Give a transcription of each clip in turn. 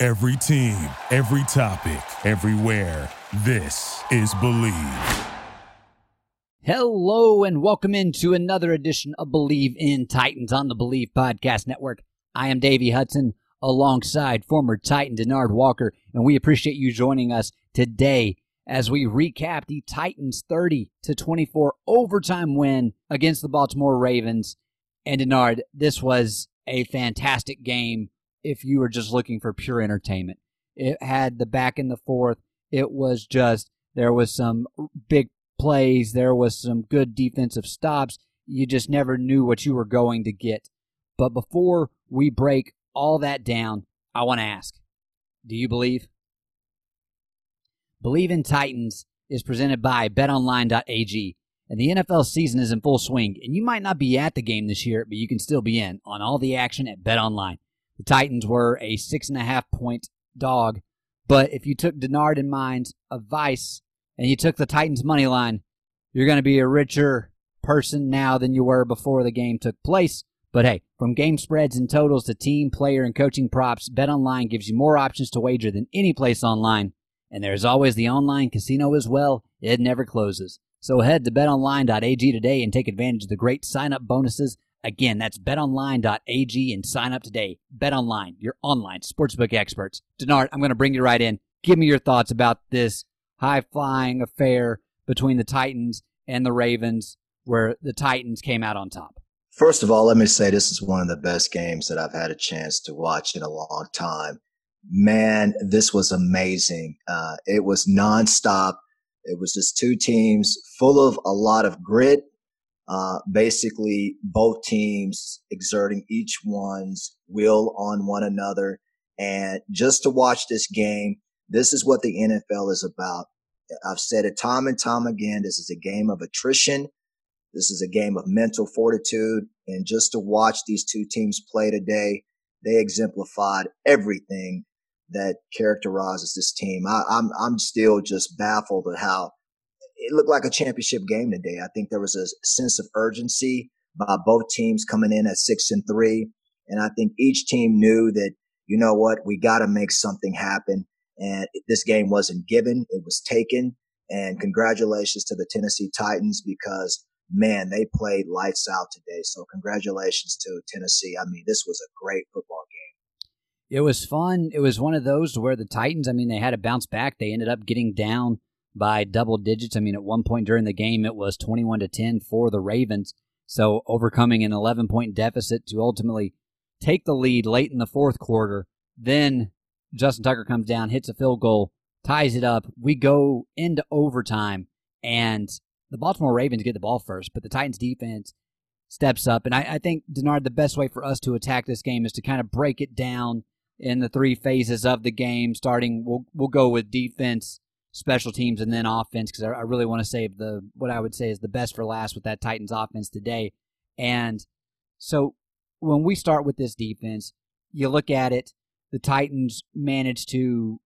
Every team, every topic, everywhere. This is Believe. Hello and welcome into another edition of Believe in Titans on the Believe Podcast Network. I am Davey Hudson alongside former Titan Denard Walker, and we appreciate you joining us today as we recap the Titans 30 to 24 overtime win against the Baltimore Ravens. And Denard, this was a fantastic game if you were just looking for pure entertainment. It had the back and the fourth. It was just there was some big plays, there was some good defensive stops. You just never knew what you were going to get. But before we break all that down, I want to ask, do you believe? Believe in Titans is presented by betonline.ag. And the NFL season is in full swing, and you might not be at the game this year, but you can still be in on all the action at BetOnline. The Titans were a six and a half point dog. But if you took Denard and mine's advice and you took the Titans money line, you're going to be a richer person now than you were before the game took place. But hey, from game spreads and totals to team, player, and coaching props, BetOnline gives you more options to wager than any place online. And there's always the online casino as well. It never closes. So head to betonline.ag today and take advantage of the great sign up bonuses Again, that's betonline.ag and sign up today. BetOnline, your online sportsbook experts. Denard, I'm going to bring you right in. Give me your thoughts about this high flying affair between the Titans and the Ravens, where the Titans came out on top. First of all, let me say this is one of the best games that I've had a chance to watch in a long time. Man, this was amazing. Uh, it was nonstop. It was just two teams full of a lot of grit, uh, basically both teams exerting each one's will on one another. And just to watch this game, this is what the NFL is about. I've said it time and time again. This is a game of attrition. This is a game of mental fortitude. And just to watch these two teams play today, they exemplified everything that characterizes this team. I, I'm, I'm still just baffled at how it looked like a championship game today. I think there was a sense of urgency by both teams coming in at six and three. And I think each team knew that, you know what, we got to make something happen. And this game wasn't given, it was taken. And congratulations to the Tennessee Titans because, man, they played lights out today. So congratulations to Tennessee. I mean, this was a great football game. It was fun. It was one of those where the Titans, I mean, they had to bounce back. They ended up getting down by double digits. I mean, at one point during the game, it was 21 to 10 for the Ravens. So overcoming an 11 point deficit to ultimately take the lead late in the fourth quarter. Then Justin Tucker comes down, hits a field goal, ties it up. We go into overtime, and the Baltimore Ravens get the ball first, but the Titans defense steps up. And I, I think, Denard, the best way for us to attack this game is to kind of break it down in the three phases of the game. Starting, we'll, we'll go with defense special teams and then offense because I, I, really want to save the what I would say is the best for last with that Titans offense today. And so when we start with this defense, you look at it, the Titans managed to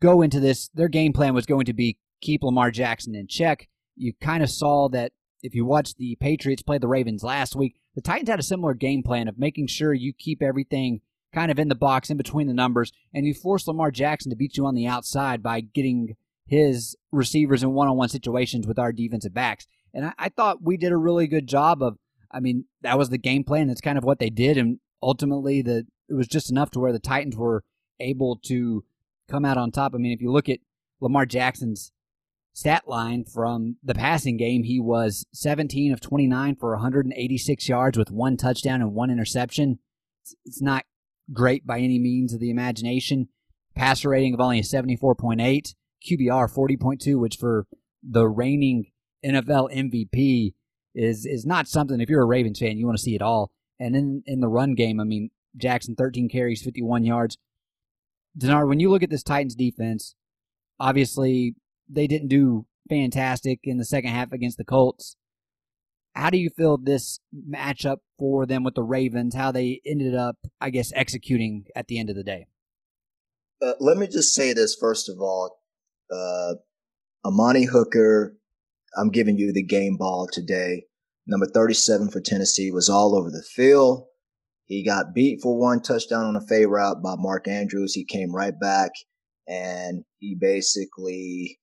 go into this. Their game plan was going to be keep Lamar Jackson in check. You kind of saw that if you watched the Patriots play the Ravens last week, the Titans had a similar game plan of making sure you keep everything kind of in the box in between the numbers and you force Lamar Jackson to beat you on the outside by getting his receivers in one on one situations with our defensive backs. And I, I, thought we did a really good job of, I mean, that was the game plan. That's kind of what they did. And ultimately, the it was just enough to where the Titans were able to come out on top. I mean, if you look at Lamar Jackson's stat line from the passing game, he was 17 of 29 for 186 yards with one touchdown and one interception. It's, it's not great by any means of the imagination. Passer rating of only a 74.8. QBR 40.2, which for the reigning NFL MVP is is not something if you're a Ravens fan you want to see it all. And in in the run game, I mean Jackson 13 carries, 51 yards. Denard, when you look at this Titans defense, obviously they didn't do fantastic in the second half against the Colts. How do you feel this matchup for them with the Ravens? How they ended up, I guess, executing at the end of the day? Uh, let me just say this first of all. Uh, Amani Hooker, I'm giving you the game ball today. Number 37 for Tennessee was all over the field. He got beat for one touchdown on a fade route by Mark Andrews. He came right back and he basically,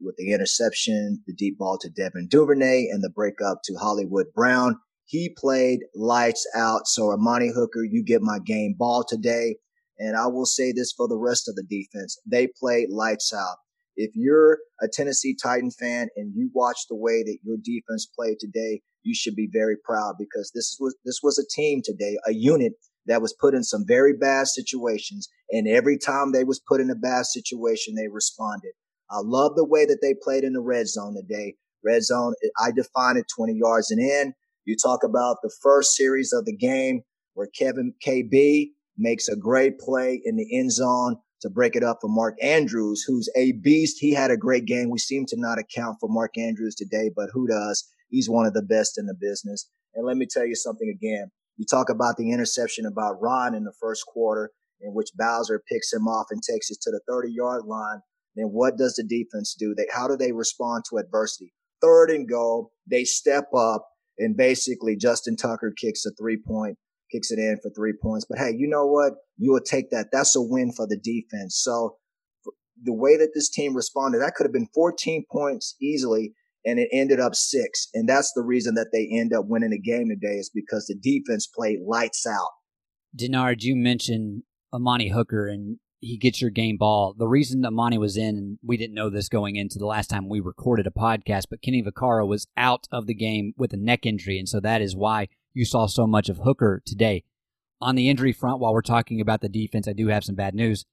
with the interception, the deep ball to Devin Duvernay and the break up to Hollywood Brown, he played lights out. So Amani Hooker, you get my game ball today. And I will say this for the rest of the defense. They played lights out. If you're a Tennessee Titan fan and you watch the way that your defense played today, you should be very proud because this was this was a team today, a unit that was put in some very bad situations, and every time they was put in a bad situation, they responded. I love the way that they played in the red zone today. Red zone, I define it 20 yards and in. You talk about the first series of the game where Kevin KB makes a great play in the end zone to break it up for Mark Andrews, who's a beast. He had a great game. We seem to not account for Mark Andrews today, but who does? He's one of the best in the business. And let me tell you something again. You talk about the interception about Ron in the first quarter, in which Bowser picks him off and takes it to the 30 yard line. Then what does the defense do? They, how do they respond to adversity? Third and goal, they step up and basically Justin Tucker kicks a three point, kicks it in for three points. But hey, you know what? You will take that. That's a win for the defense. So the way that this team responded, that could have been 14 points easily and it ended up six. And that's the reason that they end up winning the game today is because the defense played lights out. Denard, you mentioned Amani Hooker and he gets your game ball. The reason Amani was in, and we didn't know this going into the last time we recorded a podcast, but Kenny Vaccaro was out of the game with a neck injury. And so that is why you saw so much of Hooker today. On the injury front, while we're talking about the defense, I do have some bad news.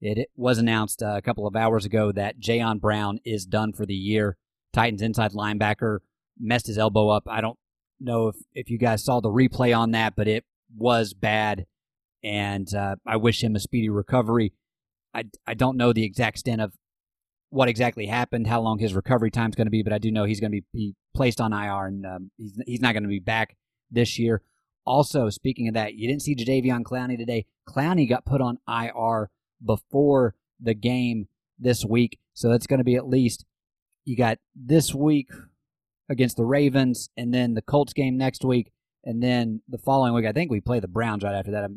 It was announced uh, a couple of hours ago that Jayon Brown is done for the year. Titans inside linebacker messed his elbow up. I don't know if, if you guys saw the replay on that, but it was bad. And uh, I wish him a speedy recovery. I, I don't know the exact extent of what exactly happened, how long his recovery time is going to be, but I do know he's going to be, be placed on IR and um, he's, he's not going to be back this year. Also, speaking of that, you didn't see Jadeveon Clowney today. Clowney got put on IR before the game this week, so that's going to be at least you got this week against the Ravens, and then the Colts game next week, and then the following week. I think we play the Browns right after that. I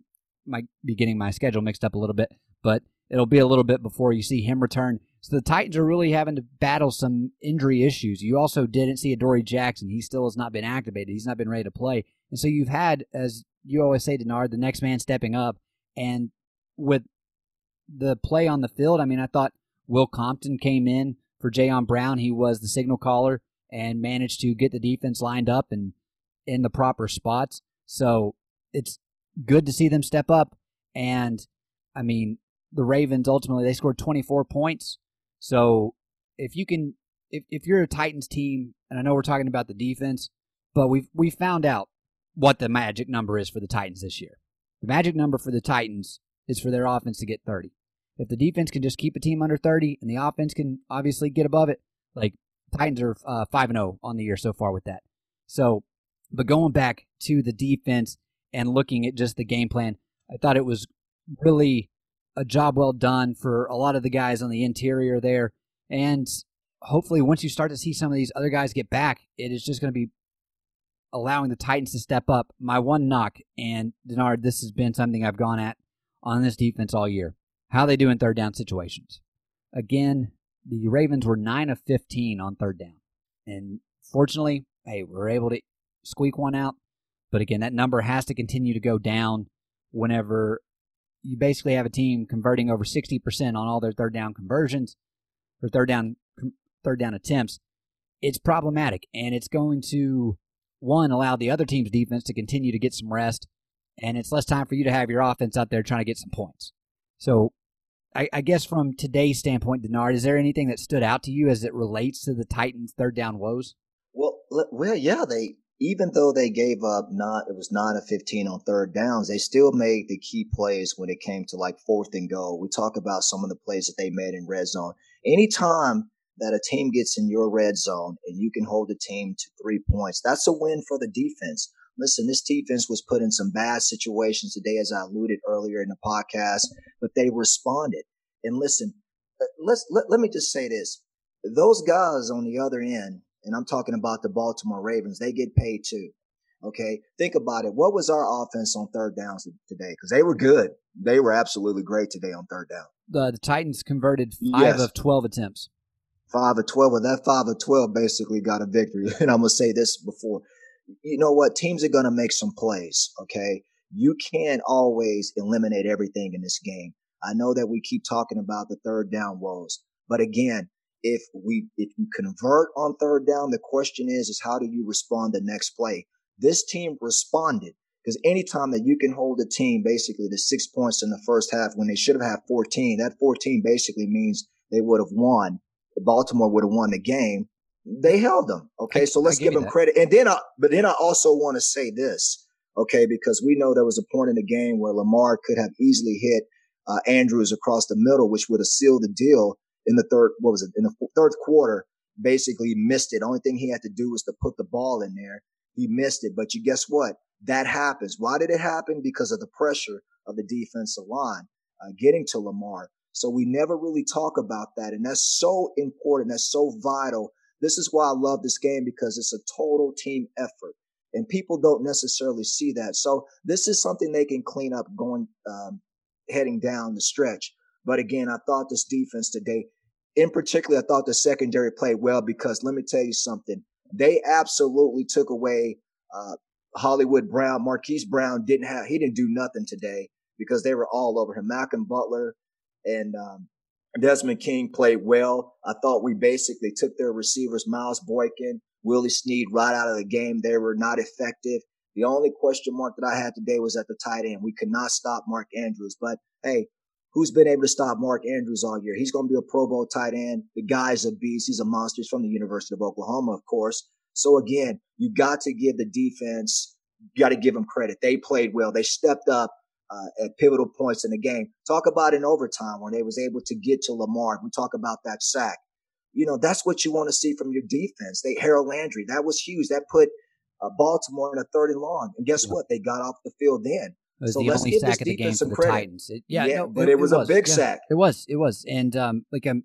might be getting my schedule mixed up a little bit, but it'll be a little bit before you see him return. So the Titans are really having to battle some injury issues. You also didn't see Adoree Jackson. He still has not been activated. He's not been ready to play. And so you've had, as you always say, Denard, the next man stepping up. And with the play on the field, I mean, I thought Will Compton came in for Jayon Brown. He was the signal caller and managed to get the defense lined up and in the proper spots. So it's good to see them step up. And I mean, the Ravens ultimately they scored 24 points. So if you can, if, if you're a Titans team, and I know we're talking about the defense, but we've we found out what the magic number is for the Titans this year. The magic number for the Titans is for their offense to get 30. If the defense can just keep a team under 30 and the offense can obviously get above it, like Titans are uh, 5 and 0 on the year so far with that. So, but going back to the defense and looking at just the game plan, I thought it was really a job well done for a lot of the guys on the interior there. And hopefully, once you start to see some of these other guys get back, it is just going to be allowing the Titans to step up. My one knock, and Denard, this has been something I've gone at on this defense all year. How they do in third down situations. Again, the Ravens were 9 of 15 on third down. And fortunately, hey, we are able to squeak one out. But again, that number has to continue to go down whenever you basically have a team converting over 60% on all their third down conversions or third down third down attempts. It's problematic and it's going to one allow the other team's defense to continue to get some rest and it's less time for you to have your offense out there trying to get some points. So I, I, guess from today's standpoint, Denard, is there anything that stood out to you as it relates to the Titans' third down woes? Well, well, yeah, they even though they gave up not it was nine of fifteen on third downs, they still made the key plays when it came to like fourth and goal. We talk about some of the plays that they made in red zone. Anytime that a team gets in your red zone and you can hold a team to three points, that's a win for the defense. Listen, this defense was put in some bad situations today, as I alluded earlier in the podcast, but they responded. And listen, uh, let's let, let me just say this: those guys on the other end and I'm talking about the Baltimore Ravens, they get paid too. Okay. Think about it. What was our offense on third downs today? Because they were good. They were absolutely great today on third down. The, the Titans converted five yes. of 12 attempts. Five of 12. Well, that five of 12 basically got a victory. And I'm going to say this before. You know what? Teams are going to make some plays. Okay. You can't always eliminate everything in this game. I know that we keep talking about the third down woes, but again, if we if you convert on third down, the question is is how do you respond the next play? This team responded because anytime that you can hold a team basically to six points in the first half when they should have had 14, that 14 basically means they would have won. Baltimore would have won the game. They held them. Okay. I, so let's give them that. credit. And then I, but then I also want to say this. Okay. Because we know there was a point in the game where Lamar could have easily hit uh, Andrews across the middle, which would have sealed the deal in the third, what was it, in the third quarter, basically missed it. Only thing he had to do was to put the ball in there. He missed it. But you guess what? That happens. Why did it happen? Because of the pressure of the defensive line uh, getting to Lamar. So we never really talk about that. And that's so important. That's so vital. This is why I love this game because it's a total team effort. And people don't necessarily see that. So this is something they can clean up going, um, heading down the stretch. But again, I thought this defense today, in particular, I thought the secondary played well because let me tell you something. They absolutely took away uh, Hollywood Brown. Marquise Brown didn't have, he didn't do nothing today because they were all over him. Malcolm Butler and um, Desmond King played well. I thought we basically took their receivers, Miles Boykin, Willie Snead, right out of the game. They were not effective. The only question mark that I had today was at the tight end. We could not stop Mark Andrews. But hey, who's been able to stop Mark Andrews all year. He's going to be a Pro Bowl tight end. The guy's a beast. He's a monster. He's from the University of Oklahoma, of course. So again, you got to give the defense, you got to give them credit. They played well. They stepped up uh, at pivotal points in the game. Talk about in overtime when they was able to get to Lamar. We talk about that sack. You know, that's what you want to see from your defense. They Harold Landry, that was huge. That put uh, Baltimore in a third and long. And guess yeah. what? They got off the field then. It was so the only sack of the game for the credit. Titans. It, yeah, yeah no, but it, it was, was, a big yeah, sack. It was. It was. And um, like um,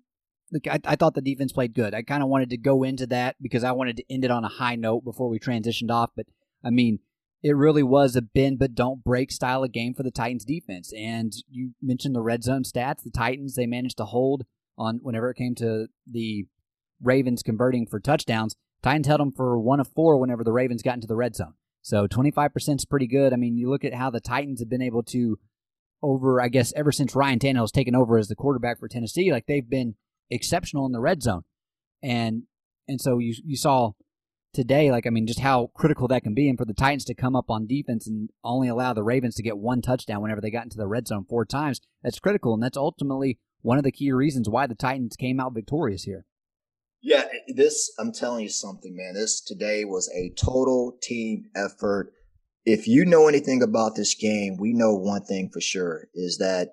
like I, I thought the defense played good. I kind of wanted to go into that because I wanted to end it on a high note before we transitioned off. But I mean, it really was a bend but don't break style of game for the Titans defense. And you mentioned the red zone stats. The Titans they managed to hold on whenever it came to the Ravens converting for touchdowns. Titans held them for one of four whenever the Ravens got into the red zone. So 25% is pretty good. I mean, you look at how the Titans have been able to, over, I guess, ever since Ryan Tannehill's taken over as the quarterback for Tennessee, like they've been exceptional in the red zone. And and so you you saw today, like I mean, just how critical that can be, and for the Titans to come up on defense and only allow the Ravens to get one touchdown whenever they got into the red zone four times, that's critical, and that's ultimately one of the key reasons why the Titans came out victorious here. Yeah, this I'm telling you something, man. This today was a total team effort. If you know anything about this game, we know one thing for sure is that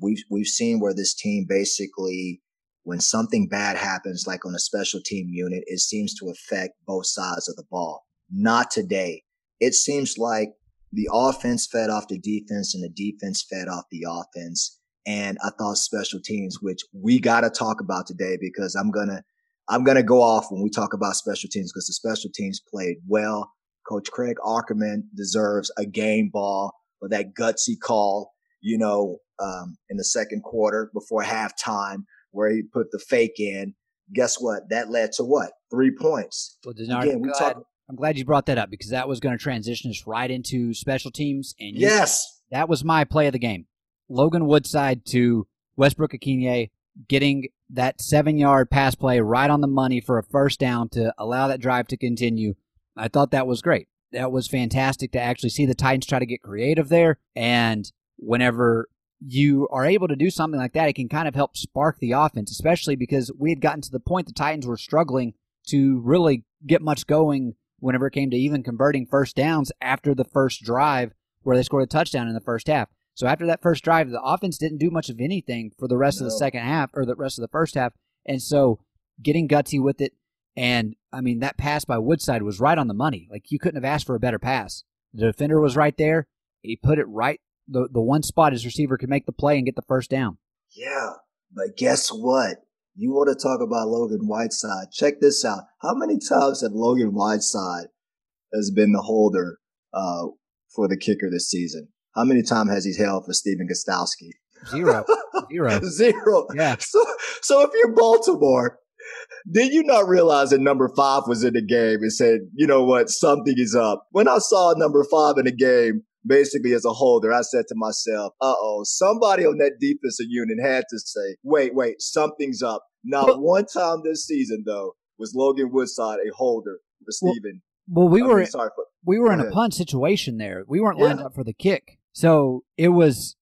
we've we've seen where this team basically when something bad happens like on a special team unit, it seems to affect both sides of the ball. Not today. It seems like the offense fed off the defense and the defense fed off the offense. And I thought special teams, which we got to talk about today because I'm going to I'm going to go off when we talk about special teams because the special teams played well. Coach Craig Aukerman deserves a game ball for that gutsy call, you know, um, in the second quarter before halftime where he put the fake in. Guess what? That led to what? Three points. Well, Again, we talk- I'm glad you brought that up because that was going to transition us right into special teams. And yes, that was my play of the game. Logan Woodside to Westbrook-Ikhine getting that seven yard pass play right on the money for a first down to allow that drive to continue. I thought that was great. That was fantastic to actually see the Titans try to get creative there. And whenever you are able to do something like that, it can kind of help spark the offense, especially because we had gotten to the point the Titans were struggling to really get much going whenever it came to even converting first downs after the first drive where they scored a touchdown in the first half. So after that first drive, the offense didn't do much of anything for the rest no. of the second half or the rest of the first half. And so getting gutsy with it, and I mean that pass by Woodside was right on the money. Like you couldn't have asked for a better pass. The defender was right there. He put it right the the one spot his receiver could make the play and get the first down. Yeah, but guess what? You want to talk about Logan Whiteside? Check this out. How many times have Logan Whiteside has been the holder uh, for the kicker this season? How many times has he held for Stephen Gostkowski? Zero. Zero. Zero. Yeah. So, so if you're Baltimore, did you not realize that number five was in the game and said, you know what, something is up? When I saw number five in the game, basically as a holder, I said to myself, uh oh, somebody on that defensive unit had to say, wait, wait, something's up. Not well, one time this season, though, was Logan Woodside a holder for Stephen. Well, well we I were mean, sorry for, we were in ahead. a punt situation there. We weren't lined yeah. up for the kick. So it was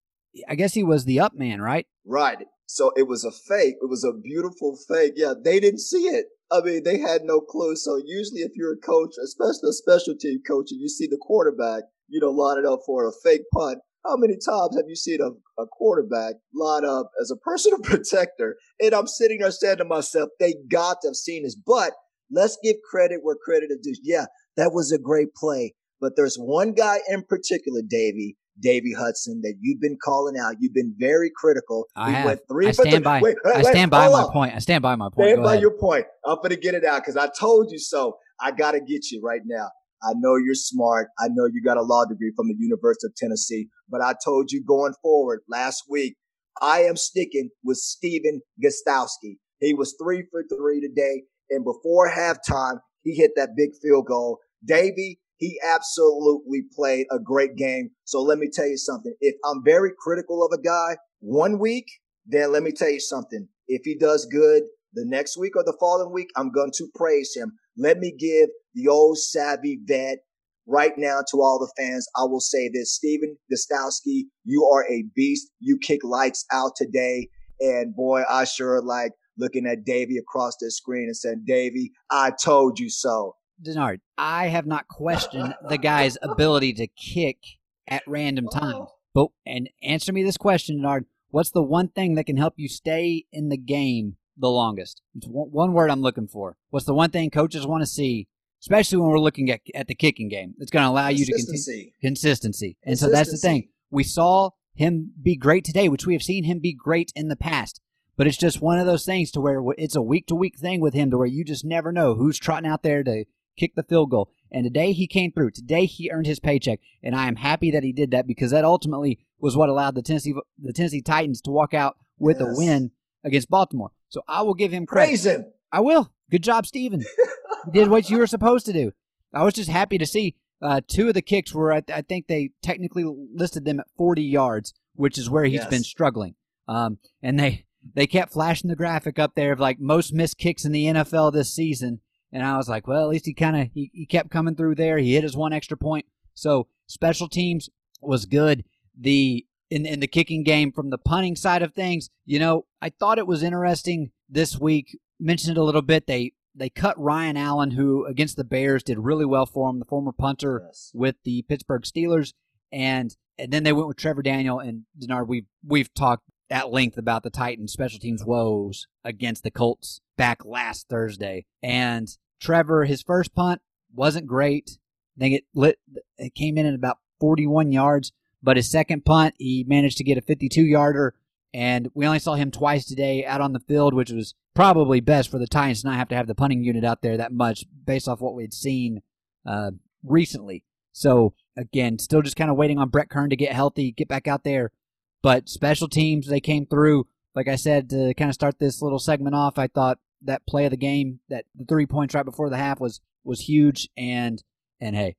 I guess he was the up man, right? Right. So it was a fake. It was a beautiful fake. Yeah, they didn't see it. I mean, they had no clue. So usually, if you're a coach, especially a special team coach, and you see the quarterback, you know, line it up for a fake punt. How many times have you seen a, a quarterback line up as a personal protector? And I'm sitting there saying to myself, they got to have seen this. But let's give credit where credit is due. Yeah, that was a great play. But there's one guy in particular, Davey, Davey Hudson, that you've been calling out. You've been very critical. I we have. I stand by. Wait, wait, I stand by my on. point. I stand by my point. Stand Go by ahead. your point. I'm to get it out because I told you so. I got to get you right now. I know you're smart. I know you got a law degree from the University of Tennessee, but I told you going forward last week, I am sticking with Stephen Gostkowski. He was three for three today. And before halftime, he hit that big field goal. Davey, he absolutely played a great game. So let me tell you something. If I'm very critical of a guy one week, then let me tell you something. If he does good the next week or the following week, I'm going to praise him. Let me give the old savvy vet right now to all the fans. I will say this, Stephen Gostkowski, you are a beast. You kick lights out today. And boy, I sure like looking at Davey across the screen and saying, Davey, I told you so. Denard, I have not questioned the guy's ability to kick at random times. But and answer me this question, Denard. What's the one thing that can help you stay in the game the longest? It's one word I'm looking for. What's the one thing coaches want to see, especially when we're looking at, at the kicking game? It's going to allow you to continue consistency. And so that's the thing. We saw him be great today, which we have seen him be great in the past. But it's just one of those things to where it's a week to week thing with him to where you just never know who's trotting out there to kick the field goal. And today he came through. Today he earned his paycheck, and I am happy that he did that because that ultimately was what allowed the Tennessee the Tennessee Titans to walk out with yes. a win against Baltimore. So I will give him credit. Praise him. I will. Good job, Stephen. you did what you were supposed to do. I was just happy to see uh, two of the kicks were I, I, think they technically listed them at 40 yards, which is where he's yes. been struggling. Um, and they they kept flashing the graphic up there of like most missed kicks in the NFL this season and I was like, well, at least he kind of he, he kept coming through there. He hit his one extra point. So special teams was good. The in in the kicking game from the punting side of things, you know, I thought it was interesting this week. Mentioned it a little bit. They they cut Ryan Allen, who against the Bears did really well for him, the former punter yes. with the Pittsburgh Steelers, and and then they went with Trevor Daniel and Denard. We've we've talked at length about the Titans special teams woes against the Colts back last Thursday, and Trevor, his first punt wasn't great. Think it lit. It came in at about 41 yards, but his second punt, he managed to get a 52 yarder. And we only saw him twice today out on the field, which was probably best for the Titans to not have to have the punting unit out there that much based off what we'd seen uh, recently. So again, still just kind of waiting on Brett Kern to get healthy, get back out there. But special teams, they came through. Like I said, to kind of start this little segment off, I thought that play of the game, that the three points right before the half was was huge. And and hey,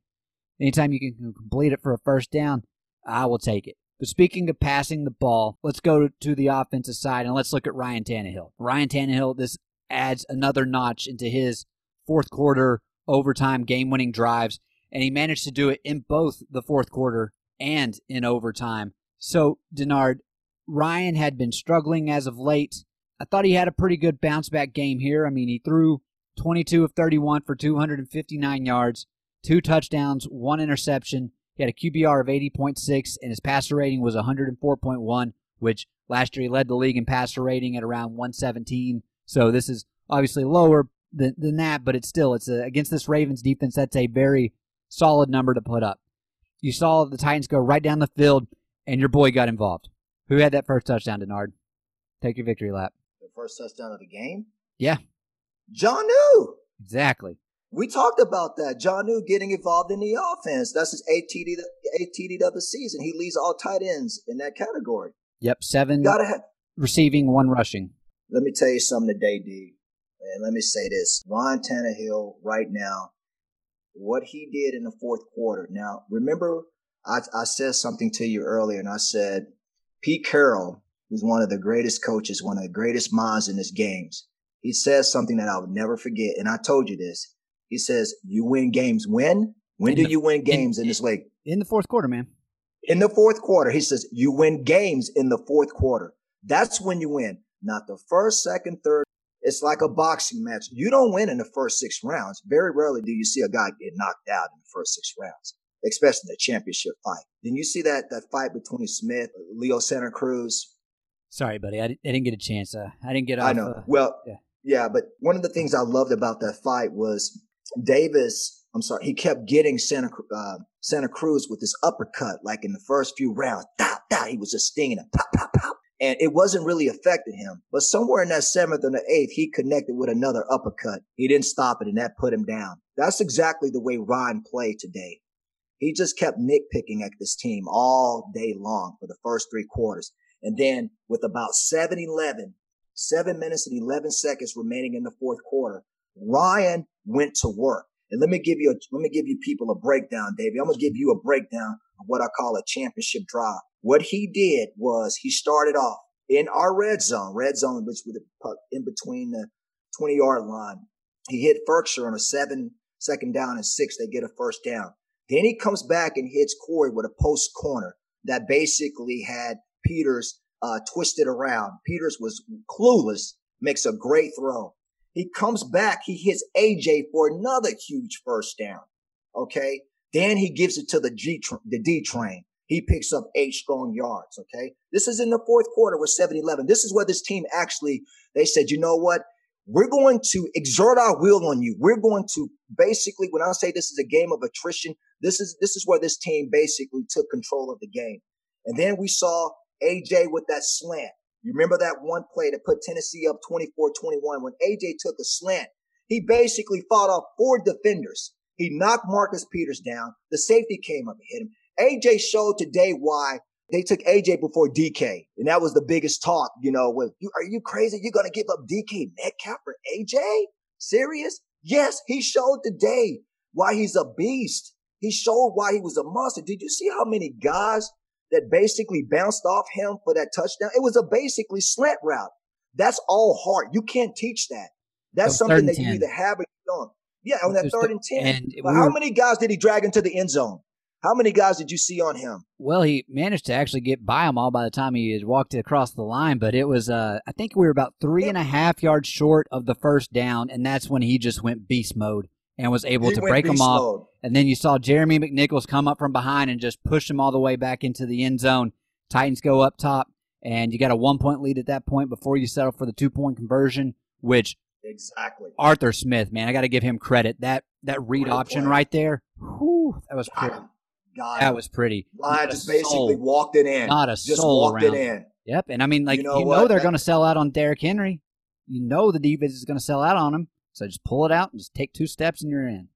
anytime you can complete it for a first down, I will take it. But speaking of passing the ball, let's go to the offensive side and let's look at Ryan Tannehill. Ryan Tannehill, this adds another notch into his fourth quarter overtime game winning drives, and he managed to do it in both the fourth quarter and in overtime. So, Denard, Ryan had been struggling as of late. I thought he had a pretty good bounce back game here. I mean, he threw 22 of 31 for 259 yards, two touchdowns, one interception. He had a QBR of 80.6, and his passer rating was 104.1, which last year he led the league in passer rating at around 117. So this is obviously lower than, than that, but it's still it's a, against this Ravens defense. That's a very solid number to put up. You saw the Titans go right down the field, and your boy got involved. Who had that first touchdown, Denard? Take your victory lap. The first touchdown of the game? Yeah. Jonnu. Exactly. We talked about that. Jonnu getting involved in the offense. That's his ATD, ATD of the season. He leads all tight ends in that category. Yep, seven Gotta have, receiving, one rushing. let me tell you something today, D. And let me say this. Ryan Tannehill right now, what he did in the fourth quarter. Now, remember, I, I said something to you earlier, and I said Pete Carroll, who's one of the greatest coaches, one of the greatest minds in this games, he says something that I would never forget. And I told you this. He says, You win games when? When In do the- you win in- games in, this league? In the fourth quarter, man. In the fourth quarter. He says, You win games in the fourth quarter. That's when you win. Not the first, second, third. It's like a boxing match. You don't win in the first six rounds. Very rarely do you see a guy get knocked out in the first six rounds, especially in the championship fight. Then you see that that fight between Smith, Leo Santa Cruz. Sorry, buddy. I, I didn't get a chance. Uh, I didn't get off. I know. uh, well, yeah. yeah, but one of the things I loved about that fight was Davis. I'm sorry, he kept getting Santa uh, Santa Cruz with this uppercut, like in the first few rounds. Da, da, he was just stinging him, pop, pop, pop, and it wasn't really affecting him. But somewhere in that seventh and the eighth, he connected with another uppercut. He didn't stop it, and that put him down. That's exactly the way Ryan played today. He just kept nitpicking at this team all day long for the first three quarters. And then with about 7 11, seven minutes and 11 seconds remaining in the fourth quarter, Ryan went to work. And let me give you a, let me give you people a breakdown, Davey. I'm going to give you a breakdown of what I call a championship drive. What he did was he started off in our red zone, red zone, which was in between the 20 yard line. He hit Firkser on a seven second down and six. They get a first down. Then he comes back and hits Corey with a post corner that basically had Peters uh, twisted around. Peters was clueless, makes a great throw. He comes back, he hits AJ for another huge first down. Okay. Then he gives it to the G, the D train. He picks up eight strong yards. Okay. This is in the fourth quarter with 7 11. This is where this team actually, they said, you know what? We're going to exert our will on you. We're going to basically, when I say this is a game of attrition, this is, this is where this team basically took control of the game. And then we saw AJ with that slant. You remember that one play that put Tennessee up 24-21 when AJ took a slant. He basically fought off four defenders. He knocked Marcus Peters down. The safety came up and hit him. AJ showed today why they took AJ before DK. And that was the biggest talk, you know, with you, are you crazy? You're going to give up DK Metcalf for AJ? Serious? Yes, he showed today why he's a beast. He showed why he was a monster. Did you see how many guys that basically bounced off him for that touchdown? It was a basically slant route. That's all heart. You can't teach that. That's So something that you 10. either have or you don't. Yeah, on that third th- and 10. and But we how were- many guys did he drag into the end zone? How many guys did you see on him? Well, he managed to actually get by them all by the time he had walked across the line, but it was, uh, I think we were about three and a half yards short of the first down, and that's when he just went beast mode and was able He to break them off. mode. And then you saw Jeremy McNichols come up from behind and just push him all the way back into the end zone. Titans go up top, and you got a one point lead at that point before you settle for the two point conversion, which Exactly. Arthur Smith, man, I got to give him credit. That that read Great option play. right there, whew, that was pretty. Got That was pretty. I just basically soul. walked it in. Not a just soul walked around. it in. Yep, and I mean, like you You know, know they're going to sell out on Derrick Henry. You know the defense is going to sell out on him, so just pull it out and just take two steps and you're in.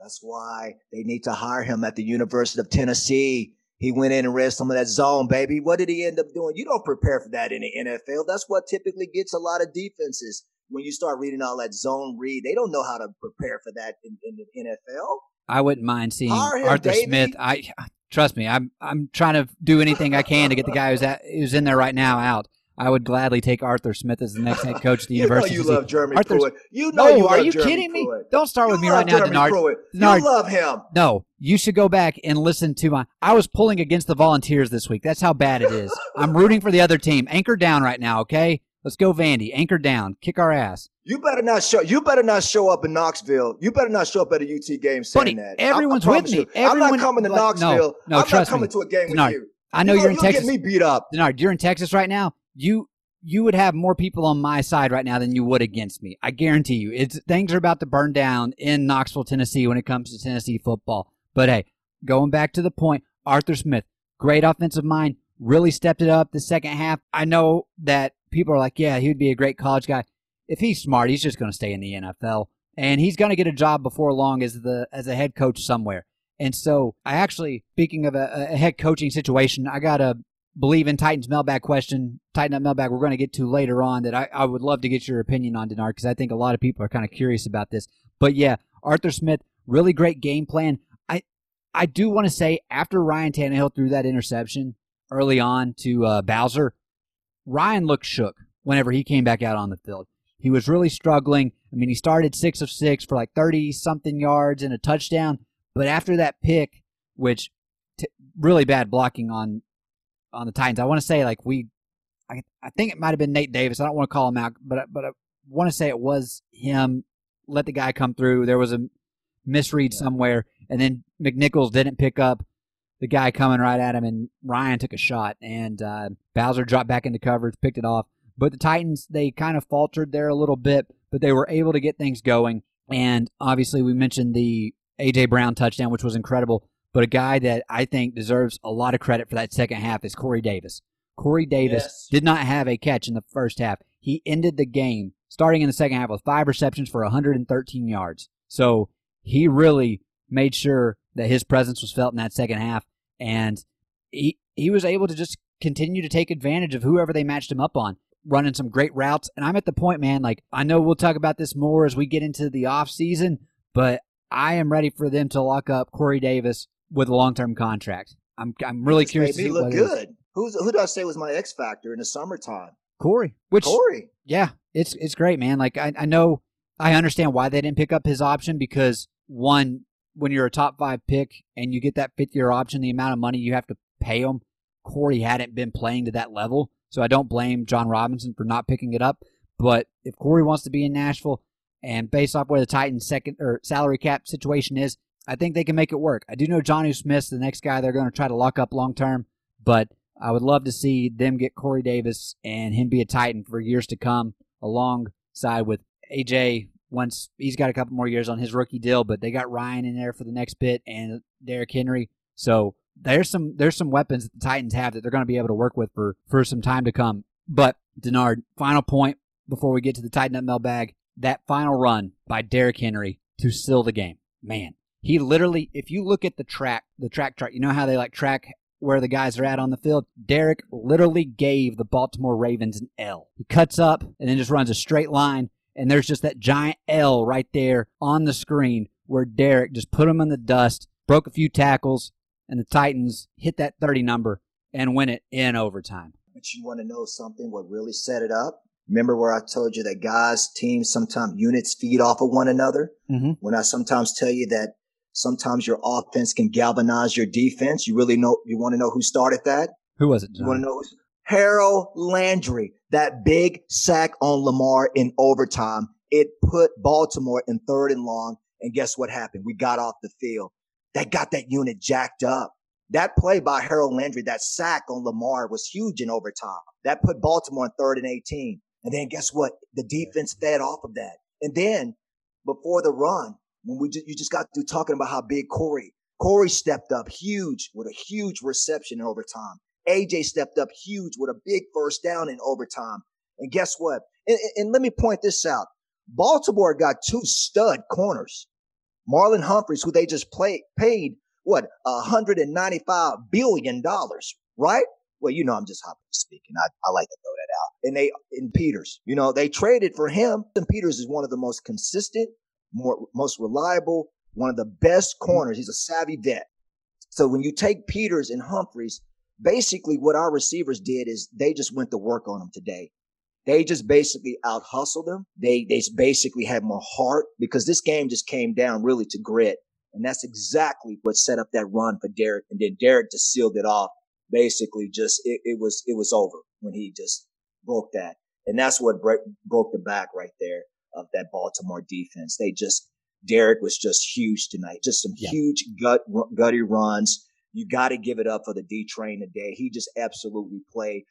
That's why they need to hire him at the University of Tennessee. He went in and read some of that zone, baby. What did he end up doing? You don't prepare for that in the NFL. That's what typically gets a lot of defenses when you start reading all that zone read. They don't know how to prepare for that in, in the NFL. I wouldn't mind seeing him, Arthur. Smith. I trust me. I'm I'm trying to do anything I can to get the guy who's at, who's in there right now out. I would gladly take Arthur Smith as the next head coach of the You know University. you love Jeremy Arthur's- Pruitt. You know No, you are you Jeremy kidding me? Pruitt. Don't start with You me right love now, Jeremy Denard. Pruitt. Denard- You love him. No, you should go back and listen to my. I was pulling against the Volunteers this week. That's how bad it is. I'm rooting for the other team. Anchor down right now, okay? Let's go, Vandy. Anchor down. Kick our ass. You better not show. You better not show up in Knoxville. You better not show up at a UT game saying Buddy, that. everyone's I, I with me. You, Everyone, I'm not coming to like, Knoxville. No, no I'm trust not coming me. to a game Denard, with you. I know you you're in Texas. Get me beat up. Denard, you're in Texas right now. You you would have more people on my side right now than you would against me. I guarantee you. It's things are about to burn down in Knoxville, Tennessee when it comes to Tennessee football. But hey, going back to the point, Arthur Smith, great offensive mind, really stepped it up the second half. I know that people are like, yeah, he would be a great college guy. If he's smart, he's just going to stay in the NFL and he's going to get a job before long as the as a head coach somewhere. And so, I actually, speaking of a, a head coaching situation, I got a believe in Titans mailbag question, Titan up mailbag, we're going to get to later on that I, I would love to get your opinion on, Denard, because I think a lot of people are kind of curious about this. But yeah, Arthur Smith, really great game plan. I I do want to say after Ryan Tannehill threw that interception early on to uh, Bowser, Ryan looked shook whenever he came back out on the field. He was really struggling. I mean, he started six of six for like 30 something yards and a touchdown. But after that pick, which t- really bad blocking on on the Titans, I want to say like we, I, I think it might have been Nate Davis. I don't want to call him out, but but I want to say it was him. Let the guy come through. There was a misread yeah. somewhere, and then McNichols didn't pick up the guy coming right at him, and Ryan took a shot, and uh, Bowser dropped back into coverage, picked it off. But the Titans, they kind of faltered there a little bit, but they were able to get things going. And obviously, we mentioned the A.J. Brown touchdown, which was incredible. But a guy that I think deserves a lot of credit for that second half is Corey Davis. Corey Davis yes. did not have a catch in the first half. He ended the game starting in the second half with five receptions for 113 yards. So he really made sure that his presence was felt in that second half. And he, he was able to just continue to take advantage of whoever they matched him up on running some great routes. And I'm at the point, man, like I know we'll talk about this more as we get into the off season, but I am ready for them to lock up Corey Davis with a long term contract. I'm I'm really Just curious. Made me look good. Who's who do I say was my X factor in the summertime? Corey. Which Corey. Yeah, it's it's great, man. Like I, I know I understand why they didn't pick up his option because one, when you're a top five pick and you get that fifth year option, the amount of money you have to pay him, Corey hadn't been playing to that level. So I don't blame Jon Robinson for not picking it up. But if Corey wants to be in Nashville, and based off where the Titans' second or salary cap situation is, I think they can make it work. I do know Jonnu Smith's the next guy they're going to try to lock up long term, but I would love to see them get Corey Davis and him be a Titan for years to come, alongside with AJ. Once he's got a couple more years on his rookie deal, but they got Ryan in there for the next bit and Derrick Henry. So there's some there's some weapons that the Titans have that they're going to be able to work with for for some time to come. But Denard, final point before we get to the Titan up mailbag, that final run by Derrick Henry to seal the game. Man, he literally, if you look at the track, the track chart, you know how they like track where the guys are at on the field. Derrick literally gave the Baltimore Ravens an L. He cuts up and then just runs a straight line, and there's just that giant L right there on the screen where Derrick just put him in the dust, broke a few tackles, and the Titans hit that 30 number and win it in overtime. But you want to know something? What really set it up? Remember where I told you that guys, teams, sometimes units feed off of one another? Mm-hmm. When I sometimes tell you that sometimes your offense can galvanize your defense, you really know, you want to know who started that? Who was it? John? You want to know? Harold Landry, that big sack on Lamar in overtime. It put Baltimore in third and long. And guess what happened? We got off the field that got that unit jacked up. That play by Harold Landry, that sack on Lamar was huge in overtime. That put Baltimore in third and 18. And then guess what? The defense fed off of that. And then before the run, when we just, you just got through talking about how big Corey, Corey stepped up huge with a huge reception in overtime. AJ stepped up huge with a big first down in overtime. And guess what? And, and let me point this out. Baltimore got two stud corners. Marlon Humphreys, who they just play, paid what $195 billion, right? Well, you know, I'm just hopping speaking. I, I like to throw that out. And they, in Peters, you know, they traded for him. And Peters is one of the most consistent, more, most reliable, one of the best corners. He's a savvy vet. So when you take Peters and Humphreys, basically what our receivers did is they just went to work on them today. They just basically out hustled them. They, they basically had more heart because this game just came down really to grit. And that's exactly what set up that run for Derrick. And then Derrick just sealed it off. Basically just, it, it was, it was over when he just broke that. And that's what break, broke the back right there. of that Baltimore defense. They just Derrick was just huge tonight. Just some yeah. huge gut gutty runs. You got to give it up for the D train today. He just absolutely played.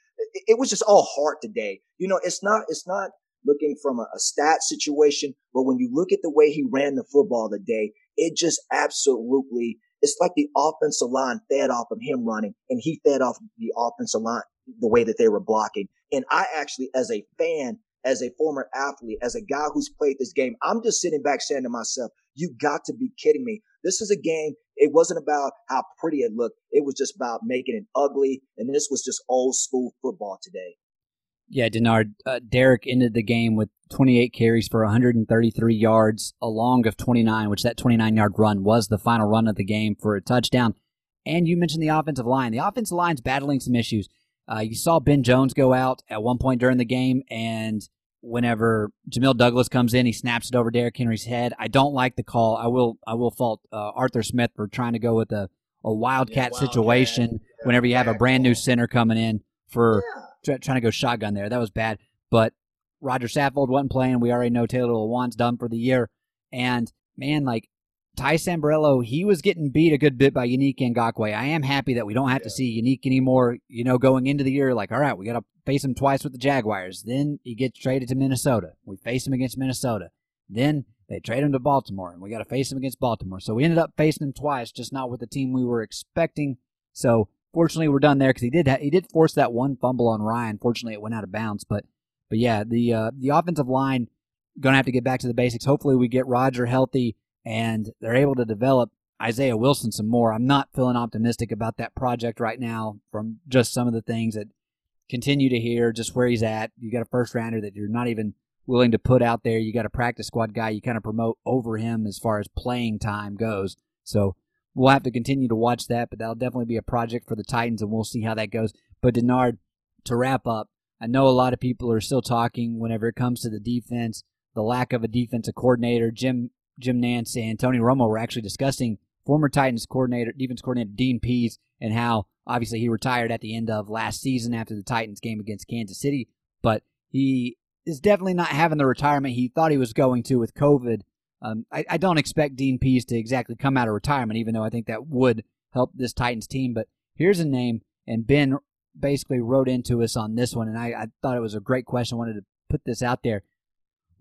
It, was just all heart today. You know, it's not it's not looking from a, a stat situation, but when you look at the way he ran the football today, it just absolutely it's like the offensive line fed off of him running and he fed off the offensive line the way that they were blocking. And I actually, as a fan, as a former athlete, as a guy who's played this game, I'm just sitting back saying to myself, you got to be kidding me. This is a game. It wasn't about how pretty it looked. It was just about making it ugly. And this was just old school football today. Yeah, Denard. Uh, Derrick ended the game with 28 carries for 133 yards, a long of 29, which that 29 yard run was the final run of the game for a touchdown. And you mentioned the offensive line. The offensive line's battling some issues. Uh, you saw Ben Jones go out at one point during the game, and whenever Jamil Douglas comes in, he snaps it over Derrick Henry's head. I don't like the call. I will I will fault uh, Arthur Smith for trying to go with a, a wildcat yeah, situation yeah, whenever you have a brand new center coming in for yeah. trying to go shotgun there. That was bad. But Roger Saffold wasn't playing. We already know Taylor Lewan's done for the year. And man, like Ty Sambrailo, he was getting beat a good bit by Yannick Ngakoue. I am happy that we don't have yeah. to see Unique anymore, you know, going into the year. Like, all right, we got to face him twice with the Jaguars. Then he gets traded to Minnesota. We face him against Minnesota. Then they trade him to Baltimore, and we got to face him against Baltimore. So we ended up facing him twice, just not with the team we were expecting. So fortunately, we're done there because he did ha- he did force that one fumble on Ryan. Fortunately, it went out of bounds. But but yeah, the uh, the offensive line gonna have to get back to the basics. Hopefully, we get Roger healthy and they're able to develop Isaiah Wilson some more. I'm not feeling optimistic about that project right now from just some of the things that continue to hear, just where he's at. You got a first rounder that you're not even willing to put out there. You got a practice squad guy you kind of promote over him as far as playing time goes. So we'll have to continue to watch that, but that'll definitely be a project for the Titans, and we'll see how that goes. But Denard, to wrap up, I know a lot of people are still talking whenever it comes to the defense, the lack of a defensive coordinator. Jim Jim Nantz and Tony Romo were actually discussing former Titans coordinator, defense coordinator Dean Pees, and how obviously he retired at the end of last season after the Titans game against Kansas City, but he is definitely not having the retirement he thought he was going to with COVID. Um, I, I, don't expect Dean Pees to exactly come out of retirement, even though I think that would help this Titans team. But here's a name, and Ben basically wrote into us on this one, and I, I thought it was a great question. I wanted to put this out there.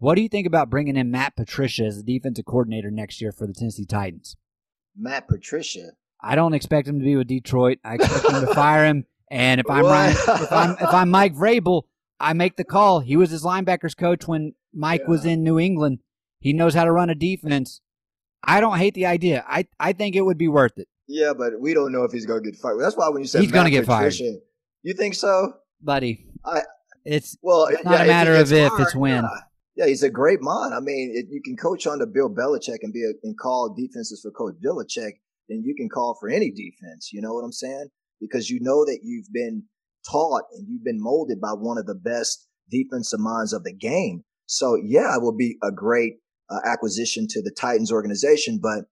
What do you think about bringing in Matt Patricia as the defensive coordinator next year for the Tennessee Titans? Matt Patricia. I don't expect him to be with Detroit. I expect him to fire him. And if I'm Ryan, if I'm if I'm Mike Vrabel, I make the call. He was his linebackers coach when Mike yeah. was in New England. He knows how to run a defense. I don't hate the idea. I I think it would be worth it. Yeah, but we don't know if he's going to get fired. That's why when you said he's going to get Patricia, fired, you think so, buddy? I it's well, it's not yeah, a matter of if, it's when. Yeah. Yeah, he's a great mind. I mean, if you can coach on under Bill Belichick and be a, and call defenses for Coach Belichick, then you can call for any defense. You know what I'm saying? Because you know that you've been taught and you've been molded by one of the best defensive minds of the game. So yeah, it will be a great uh, acquisition to the Titans organization, but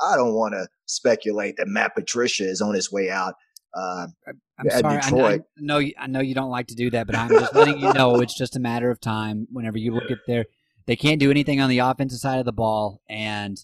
I don't want to speculate that Matt Patricia is on his way out. Uh, I'm sorry. Detroit. I, I, know I know you don't like to do that, but I'm just letting you know it's just a matter of time. Whenever you look at their, they can't do anything on the offensive side of the ball, and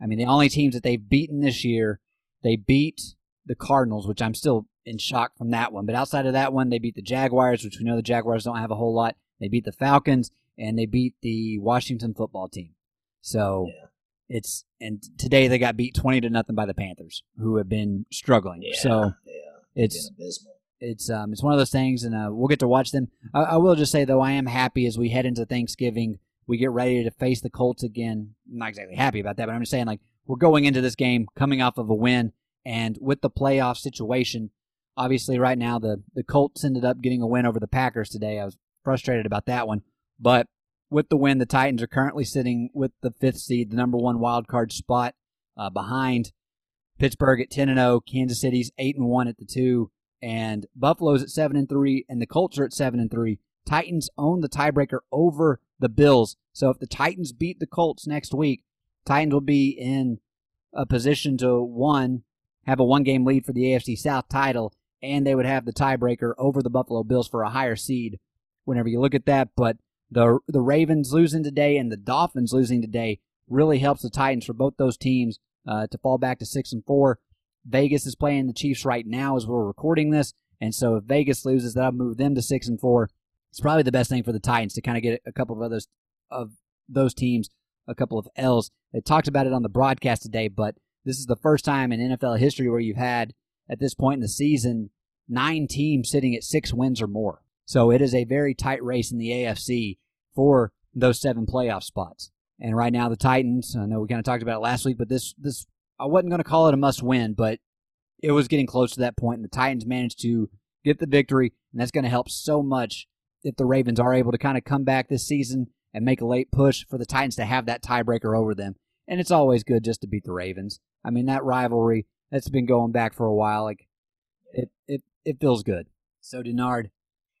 I mean the only teams that they've beaten this year, they beat the Cardinals, which I'm still in shock from that one. But outside of that one, they beat the Jaguars, which we know the Jaguars don't have a whole lot. They beat the Falcons, and they beat the Washington football team. So. Yeah. It's and today they got beat twenty to nothing by the Panthers, who have been struggling. Yeah, so it's it's um it's one of those things, and uh, we'll get to watch them. I, I, will just say though, I am happy as we head into Thanksgiving. We get ready to face the Colts again. I'm not exactly happy about that, but I'm just saying like we're going into this game coming off of a win, and with the playoff situation, obviously right now the the Colts ended up getting a win over the Packers today. I was frustrated about that one, but with the win, the Titans are currently sitting with the fifth seed, the number one wild card spot, uh, behind Pittsburgh at 10 and 0, Kansas City's 8 and 1 at the 2, and Buffalo's at 7 and 3 and the Colts are at 7 and 3. Titans own the tiebreaker over the Bills. So if the Titans beat the Colts next week, Titans will be in a position to one have a one game lead for the AFC South title and they would have the tiebreaker over the Buffalo Bills for a higher seed whenever you look at that, but the the Ravens losing today and the Dolphins losing today really helps the Titans for both those teams uh, to fall back to six and four. Vegas is playing the Chiefs right now as we're recording this, and so if Vegas loses, that'll move them to six and four. It's probably the best thing for the Titans to kind of get a couple of others of those teams a couple of L's. They talked about it on the broadcast today, but this is the first time in NFL history where you've had at this point in the season nine teams sitting at six wins or more. So it is a very tight race in the AFC for those seven playoff spots. And right now, the Titans. I know we kind of talked about it last week, but this this I wasn't going to call it a must win, but it was getting close to that point, and the Titans managed to get the victory, and that's going to help so much if the Ravens are able to kind of come back this season and make a late push for the Titans to have that tiebreaker over them. And it's always good just to beat the Ravens. I mean, that rivalry that's been going back for a while. Like it, it, it feels good. So Denard,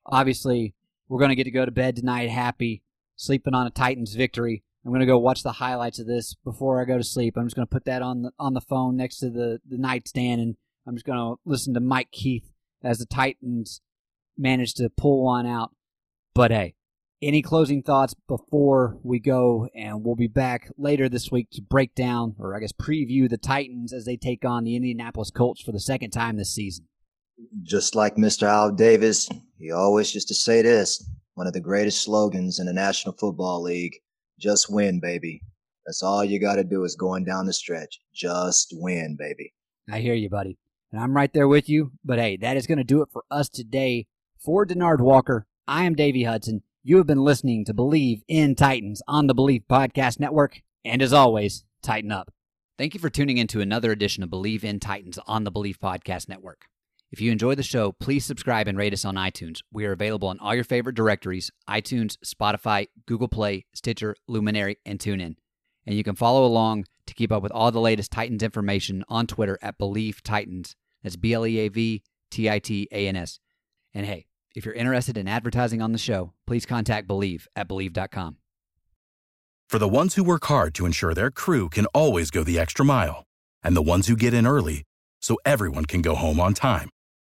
obviously, we're going to get to go to bed tonight happy, sleeping on a Titans victory. I'm to go watch the highlights of this before I go to sleep. I'm just to put that on the on the phone next to the the nightstand, and I'm just to listen to Mike Keith as the Titans manage to pull one out. But hey, any closing thoughts before we go? And we'll be back later this week to break down, or I guess preview, the Titans as they take on the Indianapolis Colts for the second time this season. Just like Mr. Al Davis, he always used to say this one of the greatest slogans in the National Football League just win, baby. That's all you got to do is going down the stretch. Just win, baby. I hear you, buddy. And I'm right there with you. But hey, that is going to do it for us today. For Denard Walker, I am Davey Hudson. You have been listening to Bleav in Titans on the Bleav Podcast Network. And as always, tighten up. Thank you for tuning in to another edition of Bleav in Titans on the Bleav Podcast Network. If you enjoy the show, please subscribe and rate us on iTunes. We are available on all your favorite directories iTunes, Spotify, Google Play, Stitcher, Luminary, and TuneIn. And you can follow along to keep up with all the latest Titans information on Twitter at Bleav Titans. That's B L E A V T I T A N S. And hey, if you're interested in advertising on the show, please contact Bleav at Bleav.com. For the ones who work hard to ensure their crew can always go the extra mile, and the ones who get in early so everyone can go home on time,